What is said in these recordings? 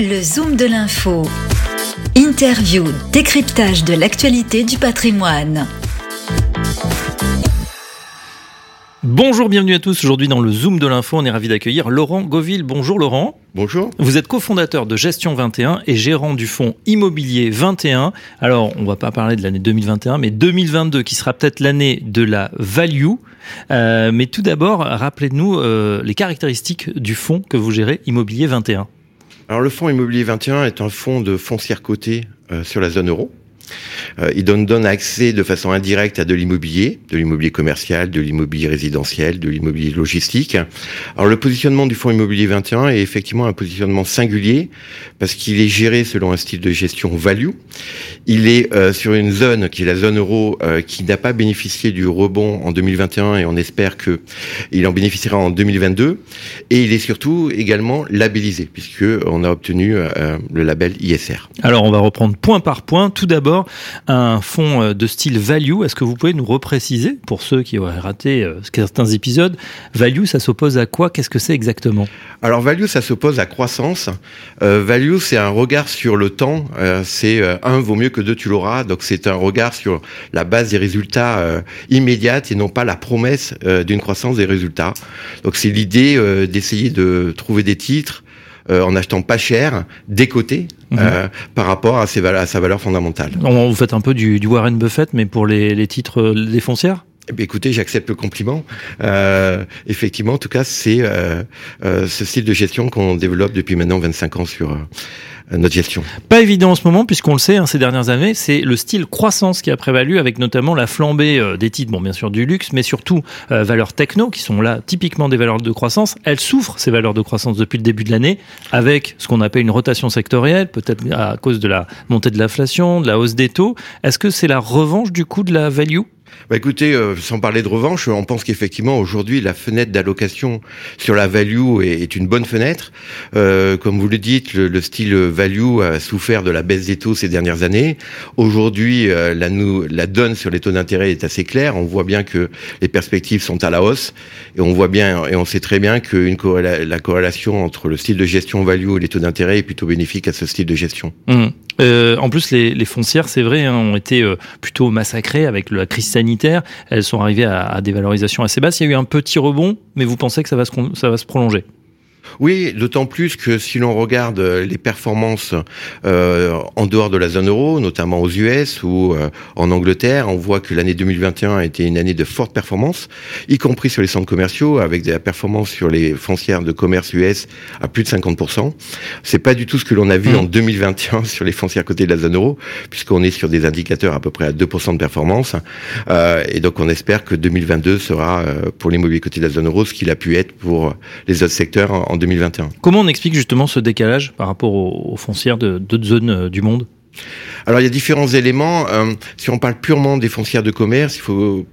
Le Zoom de l'info. Interview, décryptage de l'actualité du patrimoine. Bonjour, bienvenue à tous. Aujourd'hui dans le Zoom de l'info, on est ravi d'accueillir Laurent Goville. Bonjour Laurent. Bonjour. Vous êtes cofondateur de Gestion 21 et gérant du fonds immobilier 21. Alors, on va pas parler de l'année 2021, mais 2022 qui sera peut-être l'année de la value. Euh, mais tout d'abord, rappelez-nous euh, les caractéristiques du fonds que vous gérez, Immobilier 21. Alors le fonds immobilier 21 est un fonds de foncière cotée euh, sur la zone euro. Euh, il donne, accès de façon indirecte à de l'immobilier, de l'immobilier commercial, de l'immobilier résidentiel, de l'immobilier logistique. Alors le positionnement du fonds immobilier 21 est effectivement un positionnement singulier parce qu'il est géré selon un style de gestion value. Il est euh, sur une zone qui est la zone euro euh, qui n'a pas bénéficié du rebond en 2021 et on espère que il en bénéficiera en 2022. Et il est surtout également labellisé puisque on a obtenu le label ISR. Alors on va reprendre point par point. Tout d'abord, un fonds euh, de style value. Est-ce que vous pouvez nous repréciser, pour ceux qui auraient raté euh, certains épisodes, value, ça s'oppose à quoi? Qu'est-ce que c'est exactement? Alors value, ça s'oppose à croissance. Euh, value, c'est un regard sur le temps. C'est un vaut mieux que deux, tu l'auras. Donc c'est un regard sur la base des résultats immédiats et non pas la promesse d'une croissance des résultats. Donc c'est l'idée d'essayer de trouver des titres euh, en achetant pas cher, décoté Mhm. euh, par rapport à, ses à sa valeur fondamentale. On, Vous faites un peu du, du Warren Buffett, mais pour les, les titres euh, des foncières? Eh écoutez, j'accepte le compliment. Euh, effectivement, en tout cas, c'est euh, euh, ce style de gestion qu'on développe depuis maintenant 25 ans sur euh, notre gestion. Pas évident en ce moment, puisqu'on le sait, hein, ces dernières années, c'est le style croissance qui a prévalu, avec notamment la flambée euh, des titres, bon, bien sûr, du luxe, mais surtout euh, valeurs techno, qui sont là typiquement des valeurs de croissance. Elles souffrent, ces valeurs de croissance, depuis le début de l'année, avec ce qu'on appelle une rotation sectorielle, peut-être à cause de la montée de l'inflation, de la hausse des taux. Est-ce que c'est la revanche du coup de la value? Bah écoutez, euh, sans parler de revanche, on pense qu'effectivement aujourd'hui la fenêtre d'allocation sur la value est, une bonne fenêtre. Euh, comme vous le dites, le, le style value a souffert de la baisse des taux ces dernières années. Aujourd'hui, euh, la, nou- la donne sur les taux d'intérêt est assez claire. On voit bien que les perspectives sont à la hausse et on voit bien et on sait très bien corréla- la corrélation entre le style de gestion value et les taux d'intérêt est plutôt bénéfique à ce style de gestion. Hum. Euh, en plus, les, les foncières, c'est vrai, hein, ont été euh, plutôt massacrées avec la crise sanitaire. Elles sont arrivées à, à des valorisations assez basses. Il y a eu un petit rebond, mais vous pensez que ça va se, ça va se prolonger? Oui, d'autant plus que si l'on regarde les performances euh, en dehors de la zone euro, notamment aux US ou euh, en Angleterre, on voit que l'année 2021 a été une année de forte performance, y compris sur les centres commerciaux, avec de la performance sur les foncières de commerce US à plus de 50%. C'est pas du tout ce que l'on a vu Mm. en 2021 sur les foncières côté de la zone euro, puisqu'on est sur des indicateurs à peu près à 2% de performance. Euh, et donc on espère que 2022 sera pour l'immobilier côté de la zone euro ce qu'il a pu être pour les autres secteurs en, en 2021. Comment on explique justement ce décalage par rapport aux, aux foncières de d'autres zones euh, du monde? Alors il y a différents éléments. Euh, si on parle purement des foncières de commerce, il faut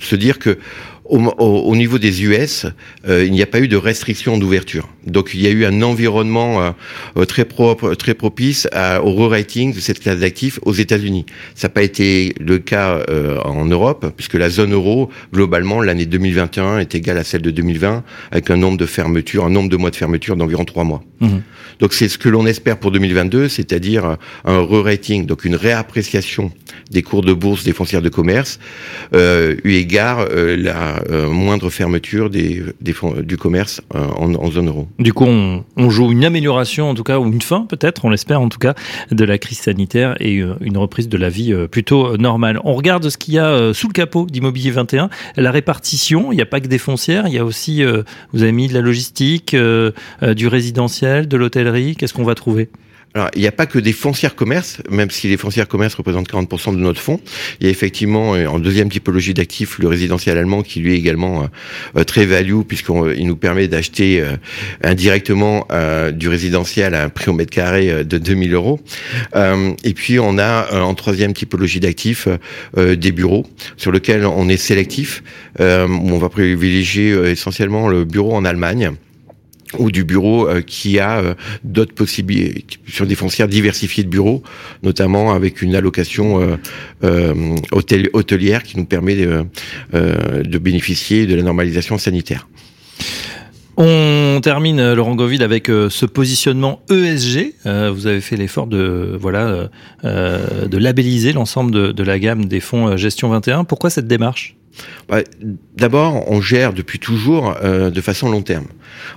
se dire que au, au- au niveau des US, euh, il n'y a pas eu de restriction d'ouverture. Donc il y a eu un environnement euh, euh, très propre, très propice à- au re-rating de cette classe d'actifs aux États-Unis. Ça n'a pas été le cas euh, en Europe, puisque la zone euro, globalement, l'année 2021 est égale à celle de 2020, avec un nombre de fermetures, un nombre de mois de fermeture d'environ trois mois. Mhm. Donc c'est ce que l'on espère pour 2022, c'est-à-dire un re-rating, donc une réappréciation des cours de bourse des foncières de commerce, euh, eu égard euh, euh, moindre fermeture des, des du commerce euh, en, zone euro. Du coup, on, on joue une amélioration, en tout cas, ou une fin, peut-être, on l'espère, en tout cas, de la crise sanitaire et euh, une reprise de la vie plutôt normale. On regarde ce qu'il y a sous le capot d'Immobilier 21. La répartition, il n'y a pas que des foncières, il y a aussi, vous avez mis de la logistique, du résidentiel, de l'hôtellerie. Qu'est-ce qu'on va trouver? Il n'y a pas que des foncières commerce, même si les foncières commerce représentent 40% de notre fonds. Il y a effectivement, euh, en deuxième typologie d'actifs, le résidentiel allemand qui lui est également euh, euh, très value puisqu'il nous permet d'acheter euh, indirectement du résidentiel à un prix au mètre carré de 2000 euros. Et puis, on a en troisième typologie d'actifs des bureaux sur lesquels on est sélectif. On va privilégier essentiellement le bureau en Allemagne ou du bureau euh, qui a euh, d'autres possibilités sur des foncières diversifiées de bureaux, notamment avec une allocation euh, euh, hôtel- hôtelière qui nous permet de, euh, de bénéficier de la normalisation sanitaire. On termine Laurent Goville avec ce positionnement ESG. vous avez fait l'effort de voilà de labelliser l'ensemble de, de, la gamme des fonds Gestion 21. Pourquoi cette démarche? Bah, d'abord, on gère depuis toujours euh, de façon long terme.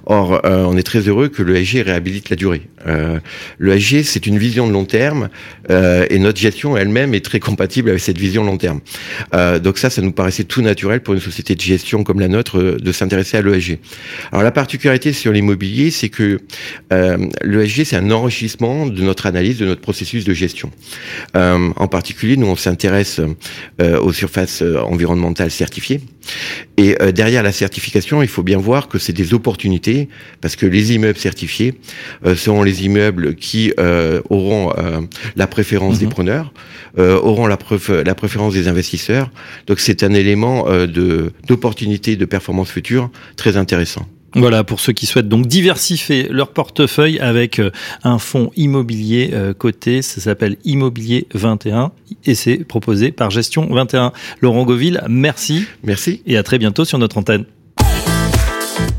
Or, euh, on est très heureux que le SG réhabilite la durée. Euh, le SG, c'est une vision de long terme, et notre gestion elle-même est très compatible avec cette vision long terme. donc ça, ça nous paraissait tout naturel pour une société de gestion comme la nôtre de s'intéresser à l'ESG. Alors la particularité sur l'immobilier, c'est que l'ESG, c'est un enrichissement de notre analyse, de notre processus de gestion. en particulier, nous, on s'intéresse aux surfaces environnementales certifiées. Et euh, derrière la certification, il faut bien voir que c'est des opportunités, parce que les immeubles certifiés euh, seront les immeubles qui euh, auront la préférence des mhm. preneurs, auront la, la préférence des investisseurs. Donc c'est un élément de d'opportunité de performance future très intéressant. Voilà, pour ceux qui souhaitent donc diversifier leur portefeuille avec euh, un fonds immobilier euh, coté, ça s'appelle Immobilier 21 et c'est proposé par Gestion 21. Laurent Goville, merci. Merci. Et à très bientôt sur notre antenne.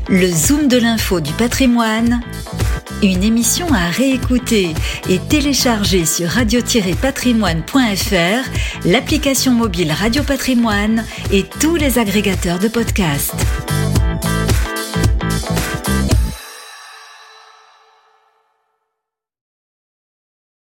Le Zoom de l'info du patrimoine, une émission à réécouter et télécharger sur radio-patrimoine.fr, l'application mobile Radio Patrimoine et tous les agrégateurs de podcasts.